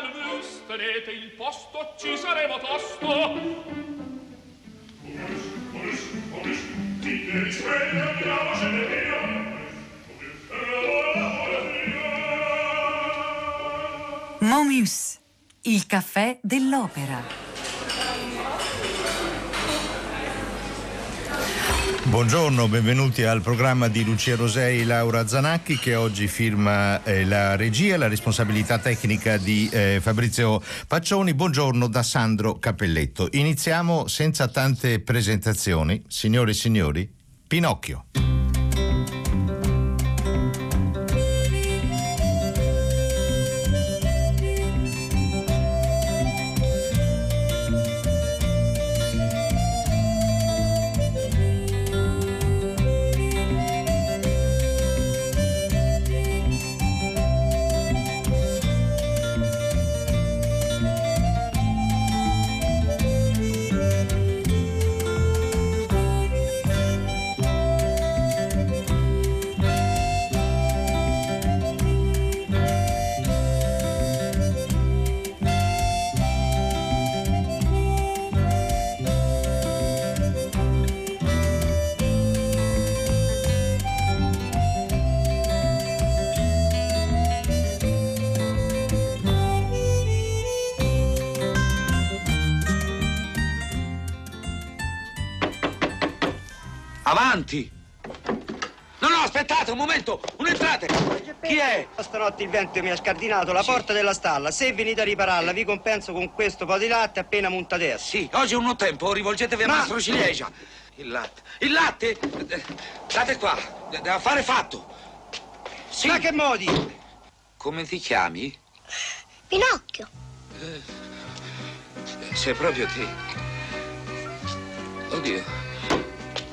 cornemuse tenete il posto ci saremo tosto Momus, il caffè dell'opera. Buongiorno, benvenuti al programma di Lucia Rosei e Laura Zanacchi che oggi firma eh, la regia, la responsabilità tecnica di eh, Fabrizio Paccioni. Buongiorno da Sandro Cappelletto. Iniziamo senza tante presentazioni. Signore e signori, Pinocchio. Avanti! No, no, aspettate un momento! Un'entrate! Chi è? Stanotte il vento mi ha scardinato la Sì. porta della stalla. Se venite a ripararla, vi compenso con questo po' di latte appena montate. Sì, oggi è un tempo, rivolgetevi a Ma- Mastro Ciliegia. Il latte. Il latte? Eh, Date qua, da fare fatto. Sì. Ma che modi? Come ti chiami? Pinocchio. Sei proprio te. Oddio.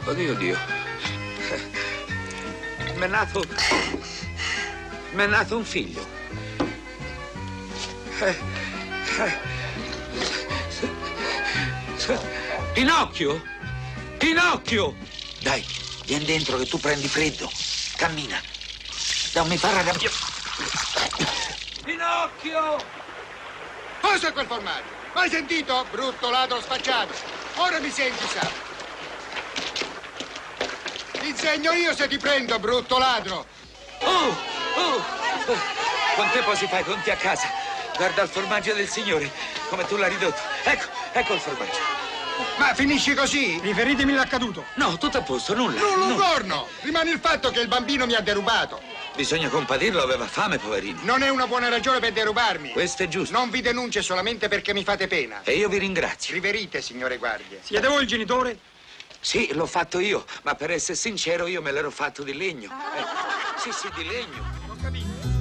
Oddio, oddio. Mi è nato... Mi è nato un figlio. Pinocchio? Pinocchio! Dai, vieni dentro che tu prendi freddo. Cammina. Dammi fare rabbia. Pinocchio! Cosa è quel formaggio? Hai sentito? Brutto ladro sfacciato. Ora mi senti, sa. Ti insegno io se ti prendo, brutto ladro. Oh, oh, oh. Con te poi si fa i conti a casa. Guarda il formaggio del signore, come tu l'hai ridotto. Ecco, ecco il formaggio. Ma finisci così? Riferitemi l'accaduto. No, tutto a posto, nulla. Non un corno! Rimane il fatto che il bambino mi ha derubato. Bisogna compadirlo, aveva fame, poverino. Non è una buona ragione per derubarmi. Questo è giusto. Non vi denuncio solamente perché mi fate pena. E io vi ringrazio. Riverite, signore guardie. Siete voi il genitore? Sì, l'ho fatto io, ma per essere sincero io me l'ero fatto di legno. Eh, sì, sì, di legno.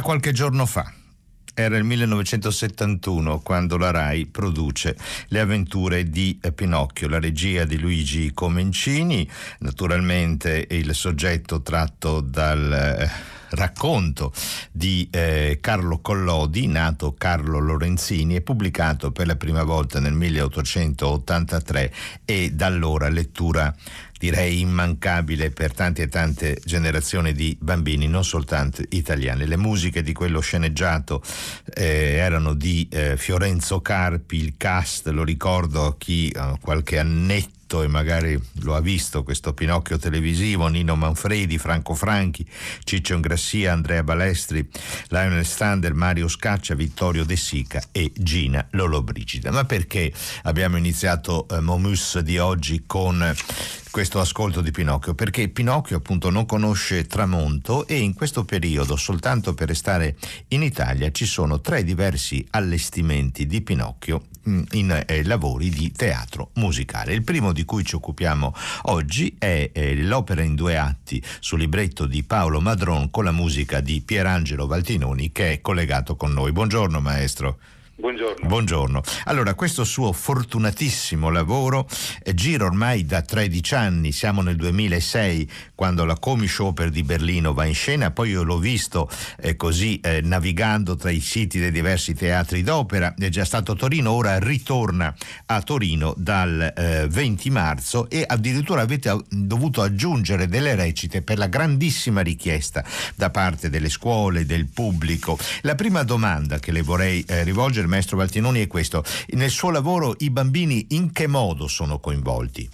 Era qualche giorno fa. Era il 1971 quando la RAI produce Le avventure di Pinocchio, la regia di Luigi Comencini, naturalmente il soggetto tratto dal eh, racconto di eh, Carlo Collodi, nato Carlo Lorenzini, e pubblicato per la prima volta nel 1883 e da allora lettura direi immancabile per tante e tante generazioni di bambini, non soltanto italiani. Le musiche di quello sceneggiato eh, erano di eh, Fiorenzo Carpi, il cast, lo ricordo a chi eh, qualche annetto e magari lo ha visto questo Pinocchio televisivo, Nino Manfredi, Franco Franchi, Ciccio Ingrassia, Andrea Balestri, Lionel Stander, Mario Scaccia, Vittorio De Sica e Gina Lollobrigida. Ma perché abbiamo iniziato eh, Momus di oggi con questo ascolto di Pinocchio perché Pinocchio appunto non conosce Tramonto e in questo periodo soltanto per restare in Italia ci sono tre diversi allestimenti di Pinocchio in eh, lavori di teatro musicale. Il primo di cui ci occupiamo oggi è eh, l'opera in due atti sul libretto di Paolo Madron con la musica di Pierangelo Valtinoni che è collegato con noi. Buongiorno maestro. Buongiorno. Buongiorno. Allora, questo suo fortunatissimo lavoro eh, gira ormai da 13 anni, siamo nel 2006 quando la Comic Oper di Berlino va in scena, poi io l'ho visto eh, così eh, navigando tra i siti dei diversi teatri d'opera, è già stato a Torino, ora ritorna a Torino dal 20 eh, marzo e addirittura avete dovuto aggiungere delle recite per la grandissima richiesta da parte delle scuole, del pubblico. La prima domanda che le vorrei eh, rivolgere maestro Valtinoni è questo. Nel suo lavoro i bambini in che modo sono coinvolti?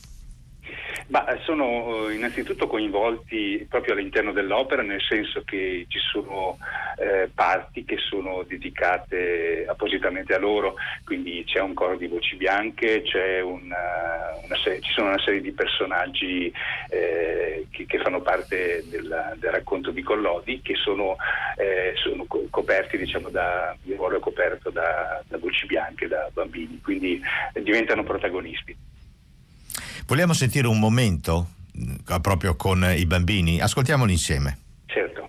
Ma sono eh, innanzitutto coinvolti proprio all'interno dell'opera, nel senso che ci sono eh, parti che sono dedicate appositamente a loro, quindi c'è un coro di voci bianche, una, una serie, ci sono una serie di personaggi eh, che, che, fanno parte del, del, racconto di Collodi che sono, eh, sono coperti, diciamo, da, il ruolo è coperto da, da voci bianche, da bambini, quindi diventano protagonisti. Vogliamo sentire un momento eh, proprio con i bambini? Ascoltiamolo insieme. Certo.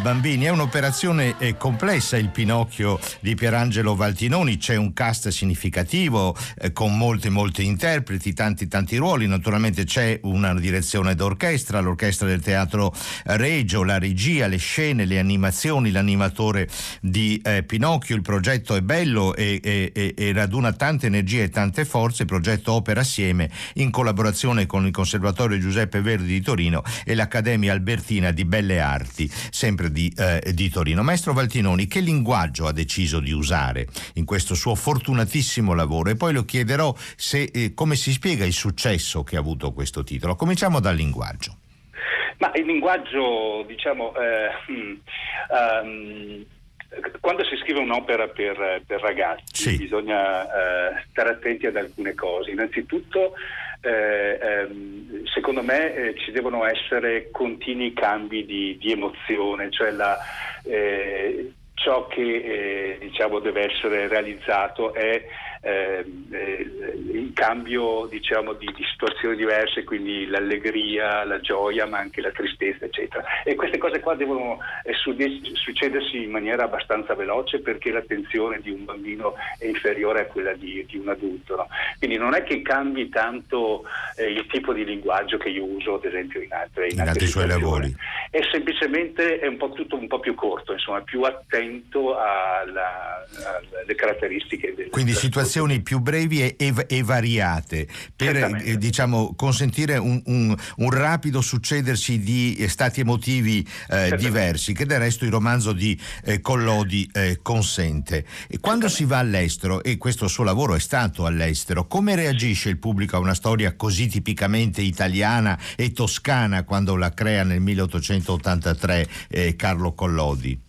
Bambini. È un'operazione eh, complessa il Pinocchio di Pierangelo Valtinoni, c'è un cast significativo eh, con molti molti interpreti, tanti tanti ruoli, naturalmente c'è una direzione d'orchestra, l'orchestra del Teatro Regio, la regia, le scene, le animazioni, l'animatore di eh, Pinocchio, il progetto è bello e, e, e raduna tante energie e tante forze, il progetto opera assieme in collaborazione con il Conservatorio Giuseppe Verdi di Torino e l'Accademia Albertina di Belle Arti, sempre di, eh, di, Torino. Maestro Valtinoni, che linguaggio ha deciso di usare in questo suo fortunatissimo lavoro? E poi lo chiederò se, eh, come si spiega il successo che ha avuto questo titolo. Cominciamo dal linguaggio. Ma il linguaggio, diciamo, eh, um, quando si scrive un'opera per, per ragazzi sì. bisogna eh, stare attenti ad alcune cose. Innanzitutto eh, ehm, secondo me eh, ci devono essere continui cambi di, di emozione, cioè la, eh, ciò che eh, diciamo, deve essere realizzato è eh, il cambio diciamo, di, di, situazioni diverse, quindi l'allegria, la gioia, ma anche la tristezza, eccetera. E queste cose qua devono eh, succedersi in maniera abbastanza veloce perché l'attenzione di un bambino è inferiore a quella di, di un adulto. No? Quindi non è che cambi tanto eh, il tipo di linguaggio che io uso, ad esempio, in, altre, in, in altri suoi lavori. è semplicemente è un po' tutto un po' più corto, insomma, più attento alla, alle caratteristiche del Quindi situazioni più brevi e, e, e variate per eh, diciamo, consentire un, un, un, rapido succedersi di stati emotivi eh, diversi, che del resto il romanzo di eh, Collodi eh, consente. E quando si va all'estero, e questo suo lavoro è stato all'estero, come reagisce il pubblico a una storia così tipicamente italiana e toscana quando la crea nel 1883 eh, Carlo Collodi?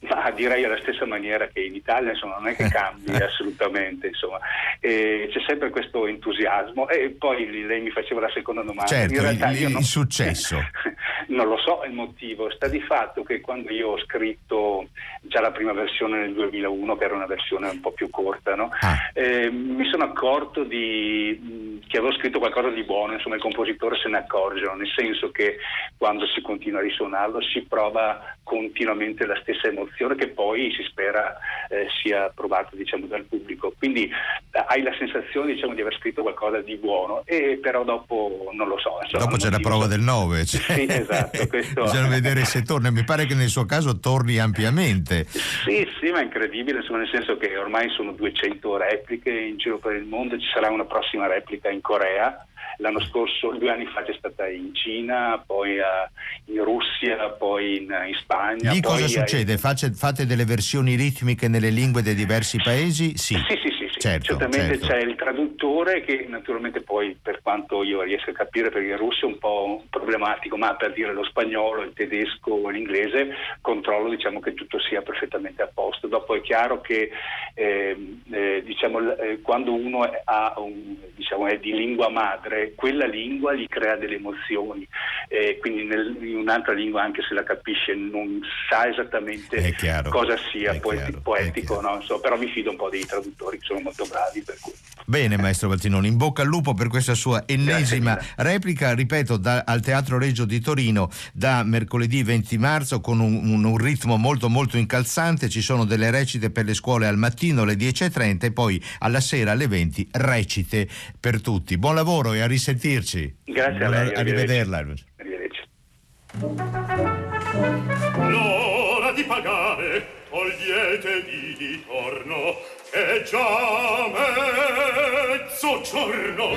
Ma direi alla stessa maniera che in Italia insomma, non è che cambi assolutamente, insomma. c'è sempre questo entusiasmo e poi lei mi faceva la seconda domanda. Certo, in realtà il, il non, successo. non lo so il motivo, sta di fatto che quando io ho scritto già la prima versione nel 2001, che era una versione un po' più corta, no? ah. eh, mi sono accorto di, che avevo scritto qualcosa di buono, insomma il compositore se ne accorge, nel senso che quando si continua a risuonarlo si prova continuamente la stessa emozione che poi si spera eh, sia provata diciamo, dal pubblico. Quindi eh, hai la sensazione diciamo, di aver scritto qualcosa di buono, e però dopo non lo so. Insomma, dopo c'è la prova del 9. Cioè... Sì, esatto. Questo... Bisogna vedere se torna. Mi pare che nel suo caso torni ampiamente. Sì, sì, ma è incredibile, insomma, nel senso che ormai sono 200 repliche in giro per il mondo, ci sarà una prossima replica in Corea l'anno scorso, due anni fa c'è stata in Cina, poi uh, in Russia, poi in, in Spagna. Lì cosa succede? Fate, fate delle versioni ritmiche nelle lingue dei diversi paesi? Sì, sì, sì. Sì certo, certamente certo. c'è il traduttore che naturalmente poi per quanto io riesco a capire perché il russo è un po' problematico ma per dire lo spagnolo, il tedesco, l'inglese controllo diciamo che tutto sia perfettamente a posto dopo è chiaro che eh, eh, diciamo, eh, quando uno un, diciamo, è, di lingua madre quella lingua gli crea delle emozioni quindi nel, in un'altra lingua anche se la capisce non sa esattamente cosa sia poeti, poetico no? so, però mi fido un po' dei traduttori che sono molto bravi. Bene, maestro Baltinoni, in bocca al lupo per questa sua ennesima replica, ripeto, da, al Teatro Reggio di Torino da mercoledì 20 marzo con un, un, un, ritmo molto molto incalzante, ci sono delle recite per le scuole al mattino alle 10.30 e poi alla sera alle 20 recite per tutti. Buon lavoro e a risentirci. Grazie a lei. Arrivederla. L'ora di pagare togliete di ritorno che già mezzogiorno.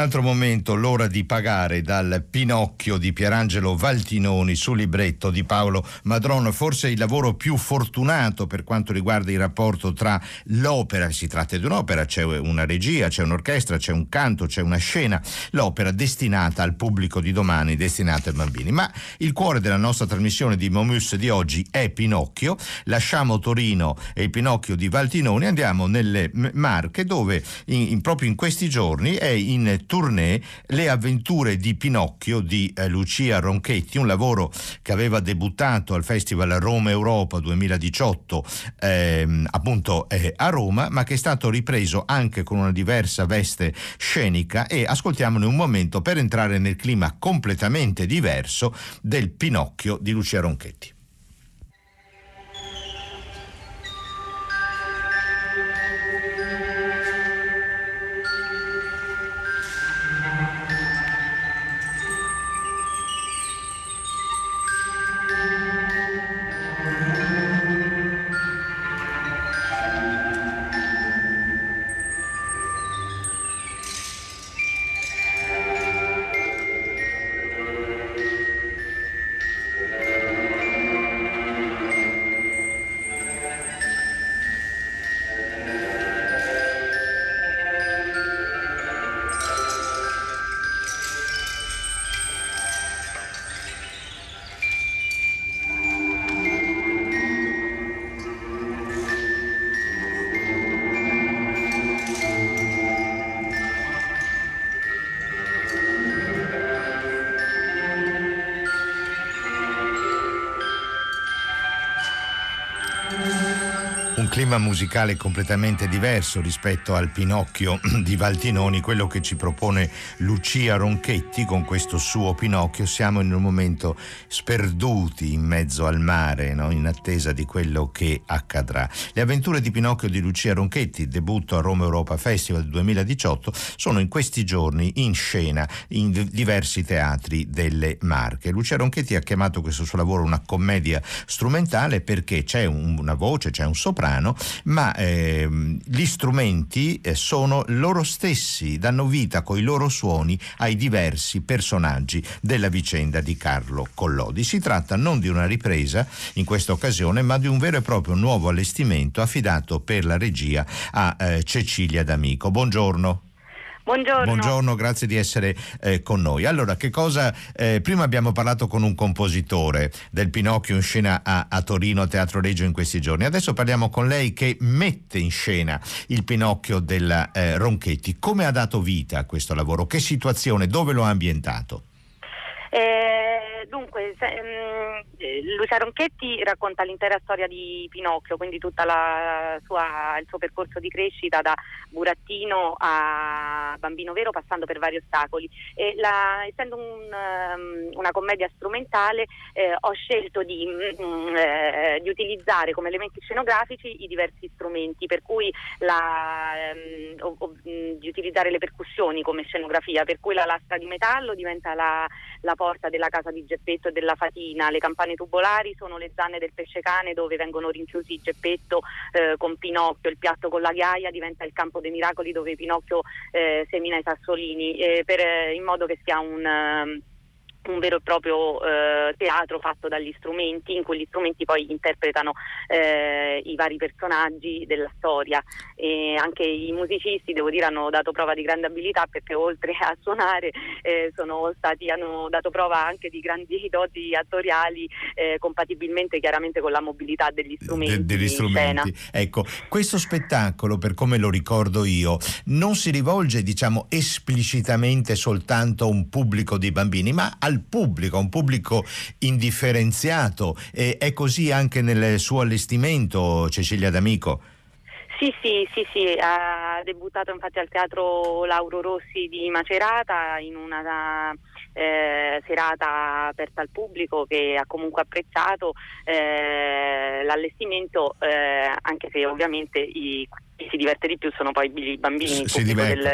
Altro momento, l'ora di pagare dal Pinocchio di Pierangelo Valtinoni sul libretto di Paolo Madron, forse il lavoro più fortunato per quanto riguarda il rapporto tra l'opera, si tratta di un'opera, c'è una regia, c'è un'orchestra, c'è un canto, c'è una scena, l'opera destinata al pubblico di domani, destinata ai bambini. Ma il cuore della nostra trasmissione di Momus di oggi è Pinocchio, lasciamo Torino e il Pinocchio di Valtinoni, andiamo nelle Marche dove in, in, proprio in questi giorni è in tournée Le avventure di Pinocchio di eh, Lucia Ronchetti, un lavoro che aveva debuttato al Festival Roma Europa 2018 ehm, appunto eh, a Roma, ma che è stato ripreso anche con una diversa veste scenica e ascoltiamone un momento per entrare nel clima completamente diverso del Pinocchio di Lucia Ronchetti. Clima musicale completamente diverso rispetto al Pinocchio di Valtinoni, quello che ci propone Lucia Ronchetti con questo suo Pinocchio. Siamo in un momento sperduti in mezzo al mare, no? in attesa di quello che accadrà. Le avventure di Pinocchio di Lucia Ronchetti, debutto a Roma Europa Festival 2018, sono in questi giorni in scena in diversi teatri delle Marche. Lucia Ronchetti ha chiamato questo suo lavoro una commedia strumentale perché c'è una voce, c'è un soprano, ma eh, gli strumenti eh, sono loro stessi, danno vita con i loro suoni ai diversi personaggi della vicenda di Carlo Collodi. Si tratta non di una ripresa in questa occasione, ma di un vero e proprio nuovo allestimento affidato per la regia a eh, Cecilia D'Amico. Buongiorno. Buongiorno. Buongiorno, grazie di essere eh, con noi. Allora, che cosa... Eh, prima abbiamo parlato con un compositore del Pinocchio in scena a, a Torino, Teatro Reggio in questi giorni. Adesso parliamo con lei che mette in scena il Pinocchio della eh, Ronchetti. Come ha dato vita a questo lavoro? Che situazione? Dove lo ha ambientato? Eh, dunque, se, um, Lucia Ronchetti racconta l'intera storia di Pinocchio, quindi tutto il suo percorso di crescita da burattino a bambino vero passando per vari ostacoli. La, essendo un, um, una commedia strumentale eh, ho scelto di, um, eh, di, utilizzare come elementi scenografici i diversi strumenti, per cui la, o, o, di utilizzare le percussioni come scenografia, per cui la lastra di metallo diventa la, la porta della casa di Geppetto e della Fatina, le campane tubolari sono le zanne del pesce cane dove vengono rinchiusi Geppetto eh, con Pinocchio, il piatto con la ghiaia diventa il campo dei miracoli dove Pinocchio eh, semina i sassolini, eh, per, in modo che sia un... Um, un vero e proprio eh, teatro fatto dagli strumenti in cui gli strumenti poi interpretano eh, i vari personaggi della storia e anche i musicisti devo dire hanno dato prova di grande abilità perché oltre a suonare eh, sono stati, hanno dato prova anche di grandi doti attoriali eh, compatibilmente chiaramente con la mobilità degli strumenti, De, degli strumenti. ecco questo spettacolo per come lo ricordo io non si rivolge diciamo esplicitamente soltanto a un pubblico di bambini ma a al pubblico, un pubblico indifferenziato. E è così anche nel suo allestimento, Cecilia D'Amico? Sì, sì, sì, sì, ha debuttato infatti al Teatro Lauro Rossi di Macerata in una eh, serata aperta al pubblico che ha comunque apprezzato eh, l'allestimento, eh, anche se ovviamente i chi si diverte di più sono poi i bambini. Si del...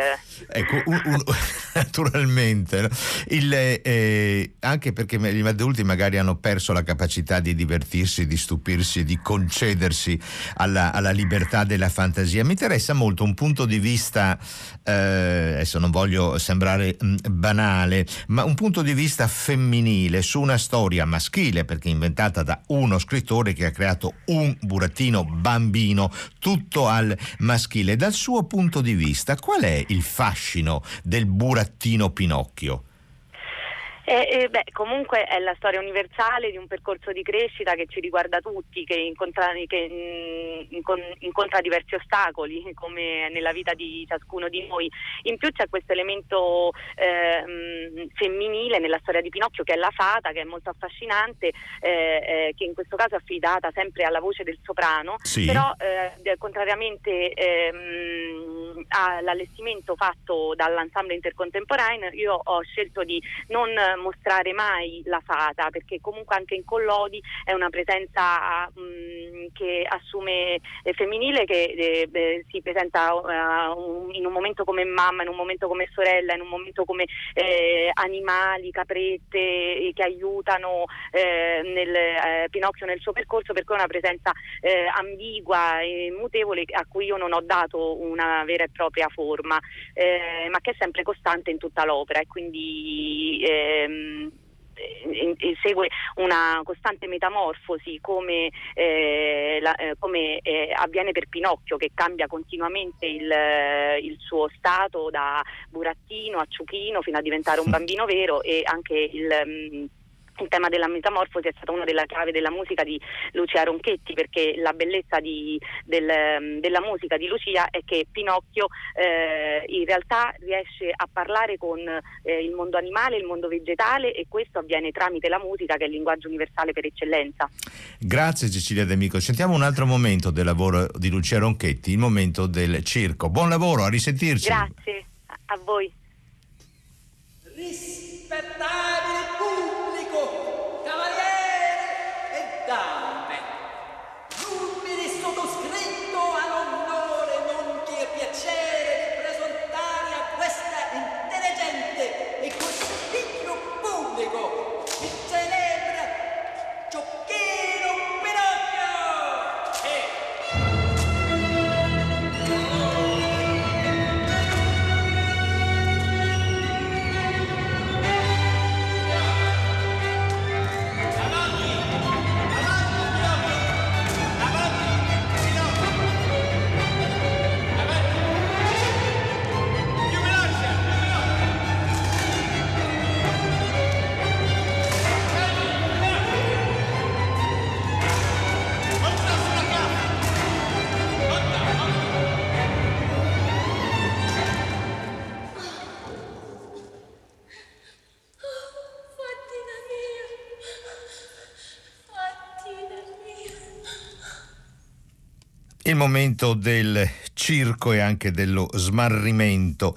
ecco, un, un, naturalmente, il, eh, anche perché gli adulti magari hanno perso la capacità di divertirsi, di stupirsi, di concedersi alla, alla libertà della fantasia. Mi interessa molto un punto di vista, eh, adesso non voglio sembrare mh, mm, banale, ma un punto di vista femminile su una storia maschile, perché inventata da uno scrittore che ha creato un burattino bambino, tutto al maschile. Dal suo punto di vista, qual è il fascino del burattino Pinocchio? Eh, eh, beh, comunque è la storia universale di un percorso di crescita che ci riguarda tutti, che incontra, che, mh, mm, incontra diversi ostacoli, come nella vita di ciascuno di noi. In più c'è questo elemento eh, mh, mm, femminile nella storia di Pinocchio, che è la fata, che è molto affascinante, eh, eh, che in questo caso è affidata sempre alla voce del soprano, sì. però eh, contrariamente ehm, all'allestimento fatto dall'ensemble intercontemporaneo, io ho scelto di non mostrare mai la fata perché comunque anche in Collodi è una presenza mh, mm, che assume eh, femminile che eh, si presenta uh, in un momento come mamma, in un momento come sorella, in un momento come eh, animali, caprette eh, che aiutano eh, nel, Pinocchio nel suo percorso perché è una presenza ambigua e mutevole a cui io non ho dato una vera e propria forma ma che è sempre costante in tutta l'opera e quindi ehm, segue una costante metamorfosi come, eh, la, eh, come eh, avviene per Pinocchio che cambia continuamente il, il, suo stato da burattino a ciuchino fino a diventare un bambino vero e anche il, mh, mm, il tema della metamorfosi è stata una delle chiavi della musica di Lucia Ronchetti perché la bellezza di, del, della musica di Lucia è che Pinocchio eh, in realtà riesce a parlare con eh, il mondo animale, il mondo vegetale e questo avviene tramite la musica che è il linguaggio universale per eccellenza. Grazie Cecilia D'Amico. Sentiamo un altro momento del lavoro di Lucia Ronchetti, il momento del circo. Buon lavoro, a risentirci. Grazie, a, voi. Rispettabile pubblico, cavaliere e Il momento del circo e anche dello smarrimento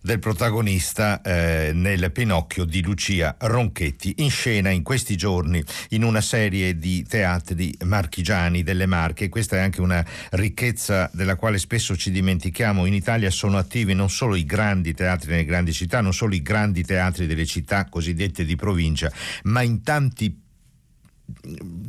del protagonista eh, nel Pinocchio di Lucia Ronchetti, in scena in questi giorni in una serie di teatri marchigiani delle Marche. Questa è anche una ricchezza della quale spesso ci dimentichiamo. In Italia sono attivi non solo i grandi teatri nelle grandi città, non solo i grandi teatri delle città cosiddette di provincia, ma in tanti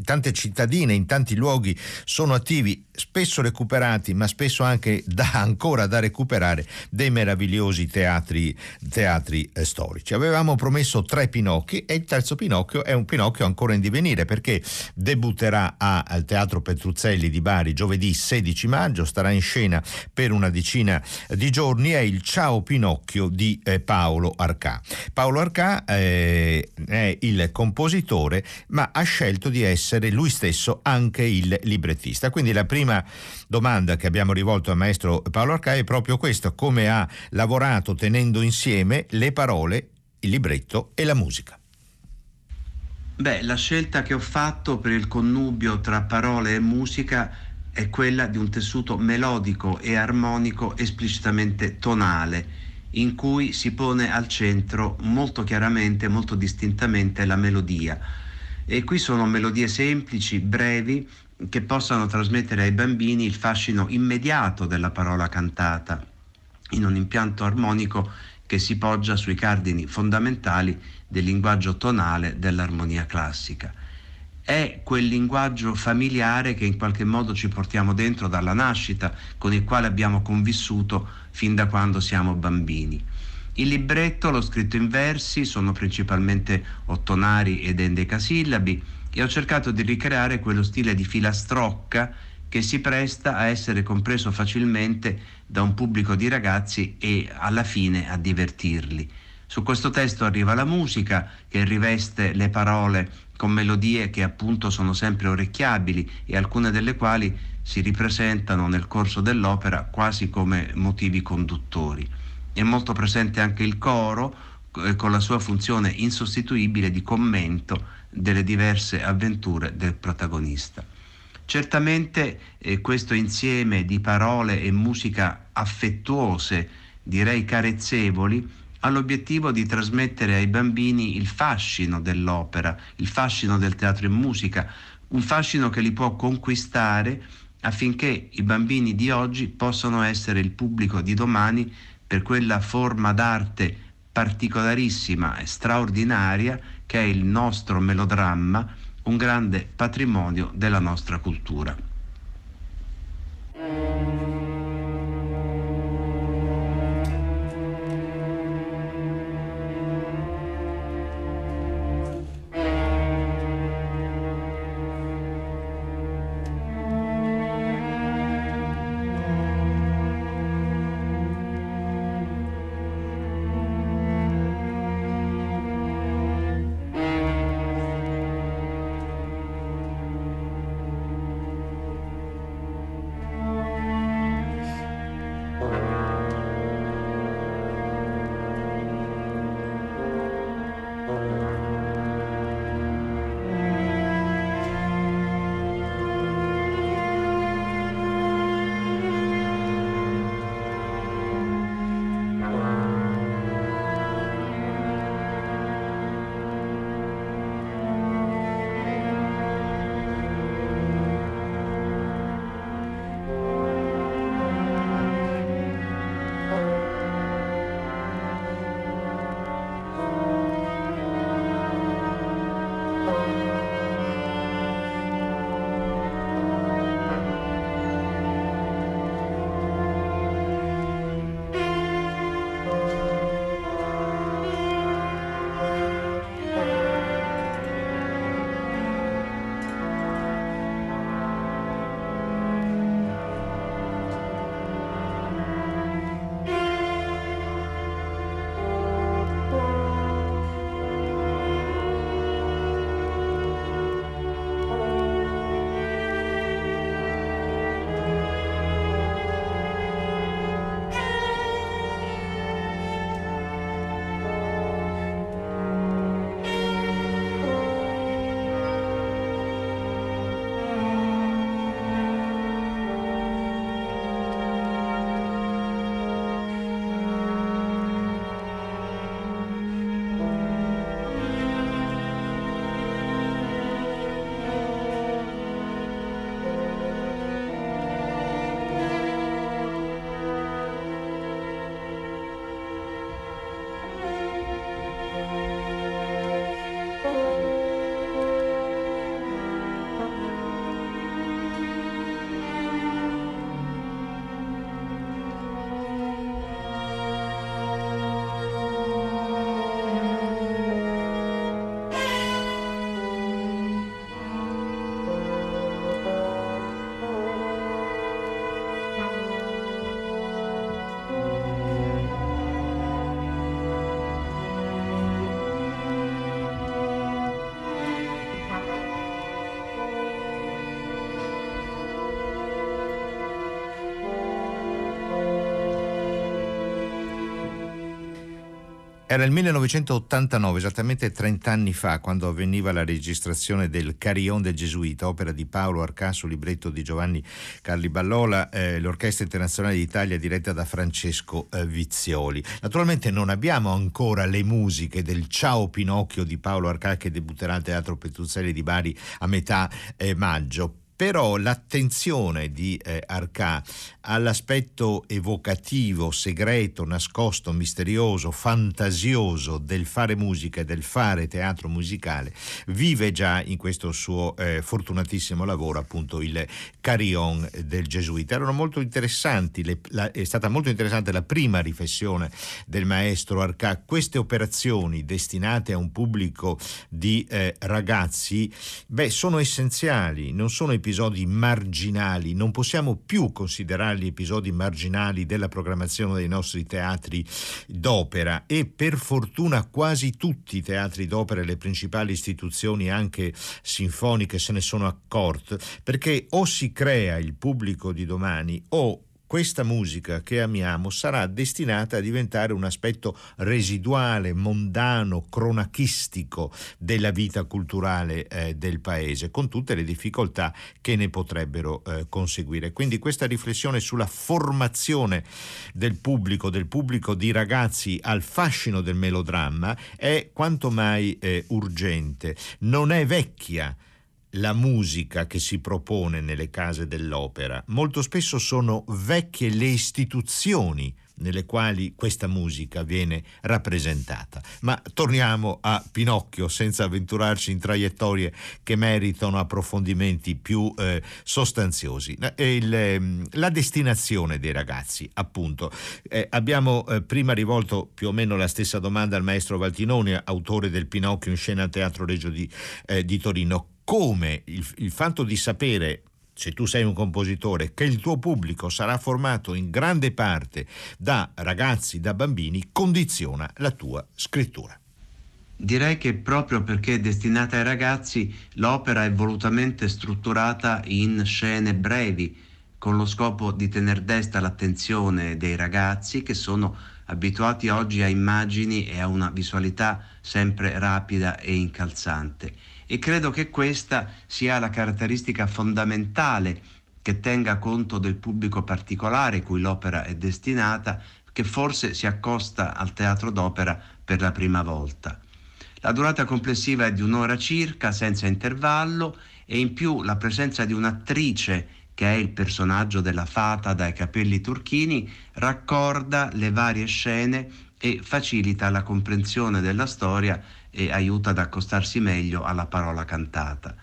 tante cittadine, in tanti luoghi sono attivi, spesso recuperati, ma spesso anche da, ancora da recuperare, dei meravigliosi teatri, teatri eh, storici. Avevamo promesso tre Pinocchi e il terzo Pinocchio è un Pinocchio ancora in divenire perché debutterà a- al Teatro Petruzzelli di Bari giovedì 16 maggio, starà in scena per una decina di giorni, è il Ciao Pinocchio di eh, Paolo Arcà. Paolo Arcà eh, è il compositore, ma ha scelto di essere lui stesso anche il librettista. Quindi la prima domanda che abbiamo rivolto al maestro Paolo Arcà è proprio questa, come ha lavorato tenendo insieme le parole, il libretto e la musica. Beh, la scelta che ho fatto per il connubio tra parole e musica è quella di un tessuto melodico e armonico esplicitamente tonale, in cui si pone al centro molto chiaramente, molto distintamente la melodia. E qui sono melodie semplici, brevi, che possano trasmettere ai bambini il fascino immediato della parola cantata, in un impianto armonico che si poggia sui cardini fondamentali del linguaggio tonale dell'armonia classica. È quel linguaggio familiare che in qualche modo ci portiamo dentro dalla nascita, con il quale abbiamo convissuto fin da quando siamo bambini. Il libretto l'ho scritto in versi, sono principalmente ottonari ed endecasillabi e ho cercato di ricreare quello stile di filastrocca che si presta a essere compreso facilmente da un pubblico di ragazzi e alla fine a divertirli. Su questo testo arriva la musica che riveste le parole con melodie che appunto sono sempre orecchiabili e alcune delle quali si ripresentano nel corso dell'opera quasi come motivi conduttori. È molto presente anche il coro eh, con la sua funzione insostituibile di commento delle diverse avventure del protagonista. Certamente eh, questo insieme di parole e musica affettuose, direi carezzevoli, ha l'obiettivo di trasmettere ai bambini il fascino dell'opera, il fascino del teatro e musica, un fascino che li può conquistare affinché i bambini di oggi possano essere il pubblico di domani per quella forma d'arte particolarissima e straordinaria che è il nostro melodramma, un grande patrimonio della nostra cultura. Era il 1989, esattamente 30 anni fa, quando avveniva la registrazione del Carillon del Gesuita, opera di Paolo Arcasso, libretto di Giovanni Carli Ballola, eh, l'Orchestra Internazionale d'Italia diretta da Francesco eh, Vizioli. Naturalmente non abbiamo ancora le musiche del Ciao Pinocchio di Paolo Arcà che debutterà al Teatro Petruzzelli di Bari a metà eh, maggio però l'attenzione di eh, Arcà all'aspetto evocativo, segreto, nascosto, misterioso, fantasioso del fare musica e del fare teatro musicale vive già in questo suo eh, fortunatissimo lavoro, appunto il Carillon del Gesuita. Erano molto interessanti, le, la, è stata molto interessante la prima riflessione del maestro Arcà. Queste operazioni destinate a un pubblico di eh, ragazzi, beh, sono essenziali, non sono episodi marginali, non possiamo più considerarli episodi marginali della programmazione dei nostri teatri d'opera. E per fortuna quasi tutti i teatri d'opera e le principali istituzioni anche sinfoniche se ne sono accorte perché o si crea il pubblico di domani o questa musica che amiamo sarà destinata a diventare un aspetto residuale, mondano, cronachistico della vita culturale eh, del paese, con tutte le difficoltà che ne potrebbero eh, conseguire. Quindi questa riflessione sulla formazione del pubblico, del pubblico di ragazzi al fascino del melodramma, è quanto mai eh, urgente. Non è vecchia la musica che si propone nelle case dell'opera. Molto spesso sono vecchie le istituzioni nelle quali questa musica viene rappresentata. Ma torniamo a Pinocchio senza avventurarci in traiettorie che meritano approfondimenti più eh, sostanziosi. Il, ehm, la destinazione dei ragazzi, appunto. Eh, abbiamo eh, prima rivolto più o meno la stessa domanda al maestro Valtinoni, autore del Pinocchio in scena al Teatro Reggio di, eh, di Torino come il, il fatto di sapere se tu sei un compositore, che il tuo pubblico sarà formato in grande parte da ragazzi, da bambini, condiziona la tua scrittura. Direi che proprio perché è destinata ai ragazzi, l'opera è volutamente strutturata in scene brevi, con lo scopo di tenere desta l'attenzione dei ragazzi che sono abituati oggi a immagini e a una visualità sempre rapida e incalzante e credo che questa sia la caratteristica fondamentale che tenga conto del pubblico particolare cui l'opera è destinata, che forse si accosta al teatro d'opera per la prima volta. La durata complessiva è di un'ora circa, senza intervallo, e in più la presenza di un'attrice che è il personaggio della fata dai capelli turchini, raccorda le varie scene e facilita la comprensione della storia e aiuta ad accostarsi meglio alla parola cantata.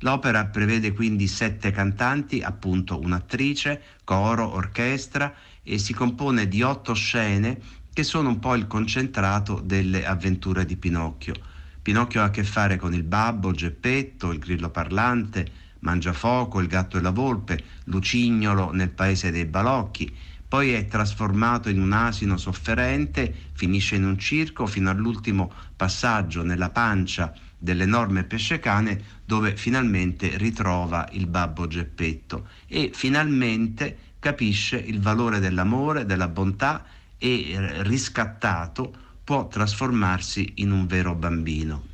L'opera prevede quindi sette cantanti, appunto un'attrice, coro, orchestra e si compone di otto scene che sono un po' il concentrato delle avventure di Pinocchio. Pinocchio ha a che fare con il babbo, Geppetto, il grillo parlante, Mangiafoco, il gatto e la volpe, Lucignolo nel paese dei balocchi, poi è trasformato in un asino sofferente, finisce in un circo fino all'ultimo passaggio nella pancia dell'enorme pescecane dove finalmente ritrova il babbo Geppetto e finalmente capisce il valore dell'amore, della bontà e eh, riscattato può trasformarsi in un vero bambino.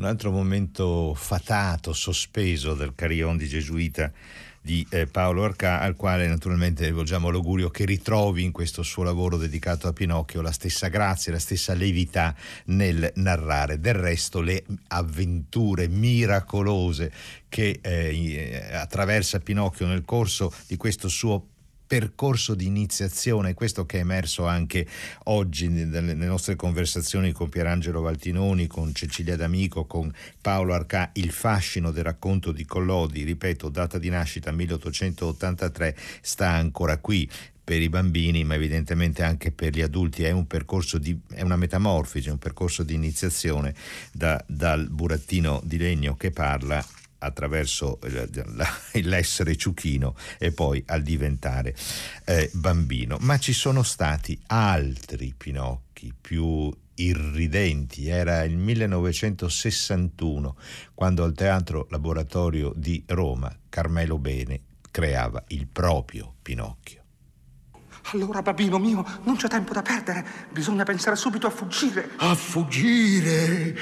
Un altro momento fatato, sospeso del carillon di Gesuita di eh, Paolo Arcà, al quale naturalmente rivolgiamo l'augurio che ritrovi in questo suo lavoro dedicato a Pinocchio la stessa grazia, la stessa levità nel narrare. Del resto le avventure miracolose che eh, attraversa Pinocchio nel corso di questo suo percorso di iniziazione, questo che è emerso anche oggi nelle nostre conversazioni con Pierangelo Valtinoni, con Cecilia D'Amico, con Paolo Arcà, il fascino del racconto di Collodi, ripeto, data di nascita 1883, sta ancora qui per i bambini, ma evidentemente anche per gli adulti. È un percorso di, è una metamorfosi, un percorso di iniziazione da, dal burattino di legno che parla attraverso l'essere ciuchino e poi al diventare eh, bambino. Ma ci sono stati altri Pinocchi più irridenti. Era il 1961 quando al Teatro Laboratorio di Roma Carmelo Bene creava il proprio Pinocchio. Allora, bambino mio, non c'è tempo da perdere. Bisogna pensare subito a fuggire. A fuggire?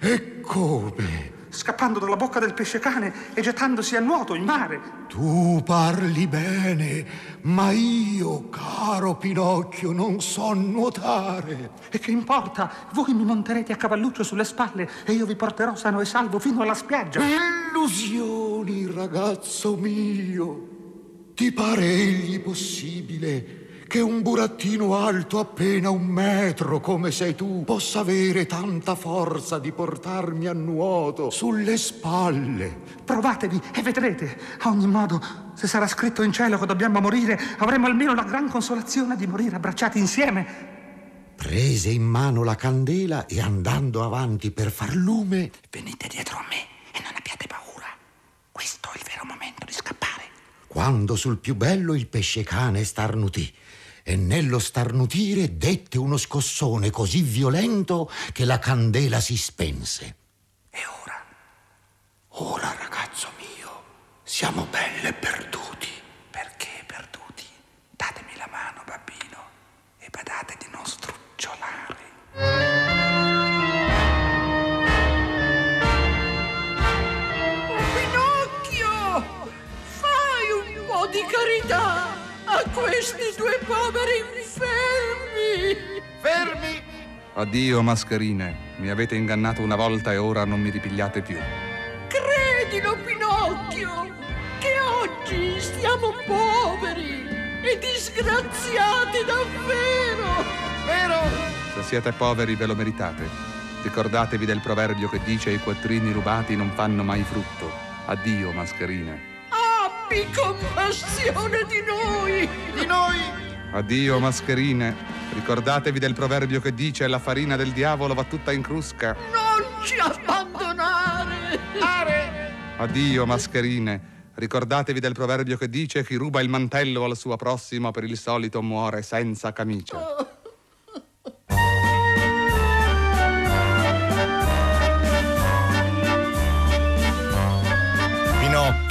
E come? Scappando dalla bocca del pesce cane e gettandosi a nuoto in mare. Tu parli bene, ma io, caro Pinocchio, non so nuotare. E che importa? Voi mi monterete a cavalluccio sulle spalle e io vi porterò sano e salvo fino alla spiaggia. Illusioni, ragazzo mio. Ti pare egli possibile che un burattino alto appena un metro come sei tu possa avere tanta forza di portarmi a nuoto sulle spalle. Provatevi e vedrete. A ogni modo, se sarà scritto in cielo che dobbiamo morire, avremo almeno la gran consolazione di morire abbracciati insieme. Prese in mano la candela e andando avanti per far lume, venite dietro a me e non abbiate paura. Questo è il vero momento di scappare. Quando sul più bello il pesce cane starnutì e nello starnutire dette uno scossone così violento che la candela si spense. E ora? Ora, ragazzo mio, siamo belle perduti. Perché perduti? Datemi la mano, bambino, e badate di non strucciolare. Pinocchio! Fai un po' di carità! Questi due poveri infermi! Fermi! Addio, mascherine. Mi avete ingannato una volta e ora non mi ripigliate più. Credilo, Pinocchio, che oggi stiamo poveri e disgraziati davvero! Vero? Se siete poveri ve lo meritate. Ricordatevi del proverbio che dice i quattrini rubati non fanno mai frutto. Addio, mascherine abbi compassione di noi! Di noi! Addio, mascherine. Ricordatevi del proverbio che dice la farina del diavolo va tutta in crusca. Non ci abbandonare! Are! Addio, mascherine. Ricordatevi del proverbio che dice chi ruba il mantello al suo prossimo per il solito muore senza camicia. Oh.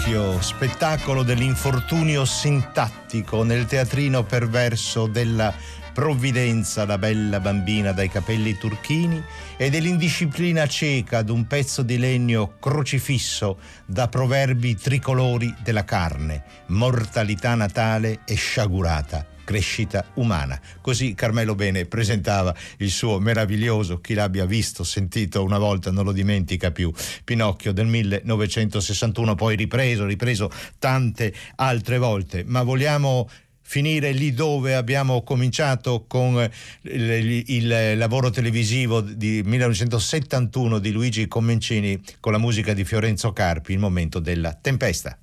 Pinocchio, spettacolo dell'infortunio sintattico nel teatrino perverso della provvidenza, la bella bambina dai capelli turchini, e dell'indisciplina cieca d'un pezzo di legno crocifisso da proverbi tricolori della carne, mortalità natale e sciagurata crescita umana. Così Carmelo Bene presentava il suo meraviglioso, chi l'abbia visto, sentito una volta non lo dimentica più, Pinocchio del 1961, poi ripreso, ripreso tante altre volte. Ma vogliamo finire lì dove abbiamo cominciato con il, il, lavoro televisivo di 1971 di Luigi Comencini con la musica di Fiorenzo Carpi, il momento della tempesta.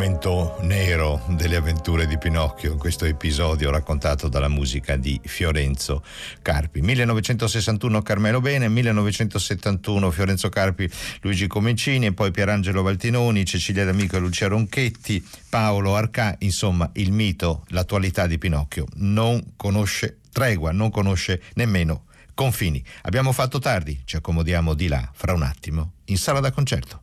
Momento nero delle avventure di Pinocchio in questo episodio raccontato dalla musica di Fiorenzo Carpi. 1961 Carmelo Bene, 1971 Fiorenzo Carpi, Luigi Comencini poi Pierangelo Valtinoni, Cecilia D'Amico e Lucia Ronchetti, Paolo Arcà, insomma il mito, l'attualità di Pinocchio non conosce tregua, non conosce nemmeno confini. Abbiamo fatto tardi, ci accomodiamo di là fra un attimo in sala da concerto.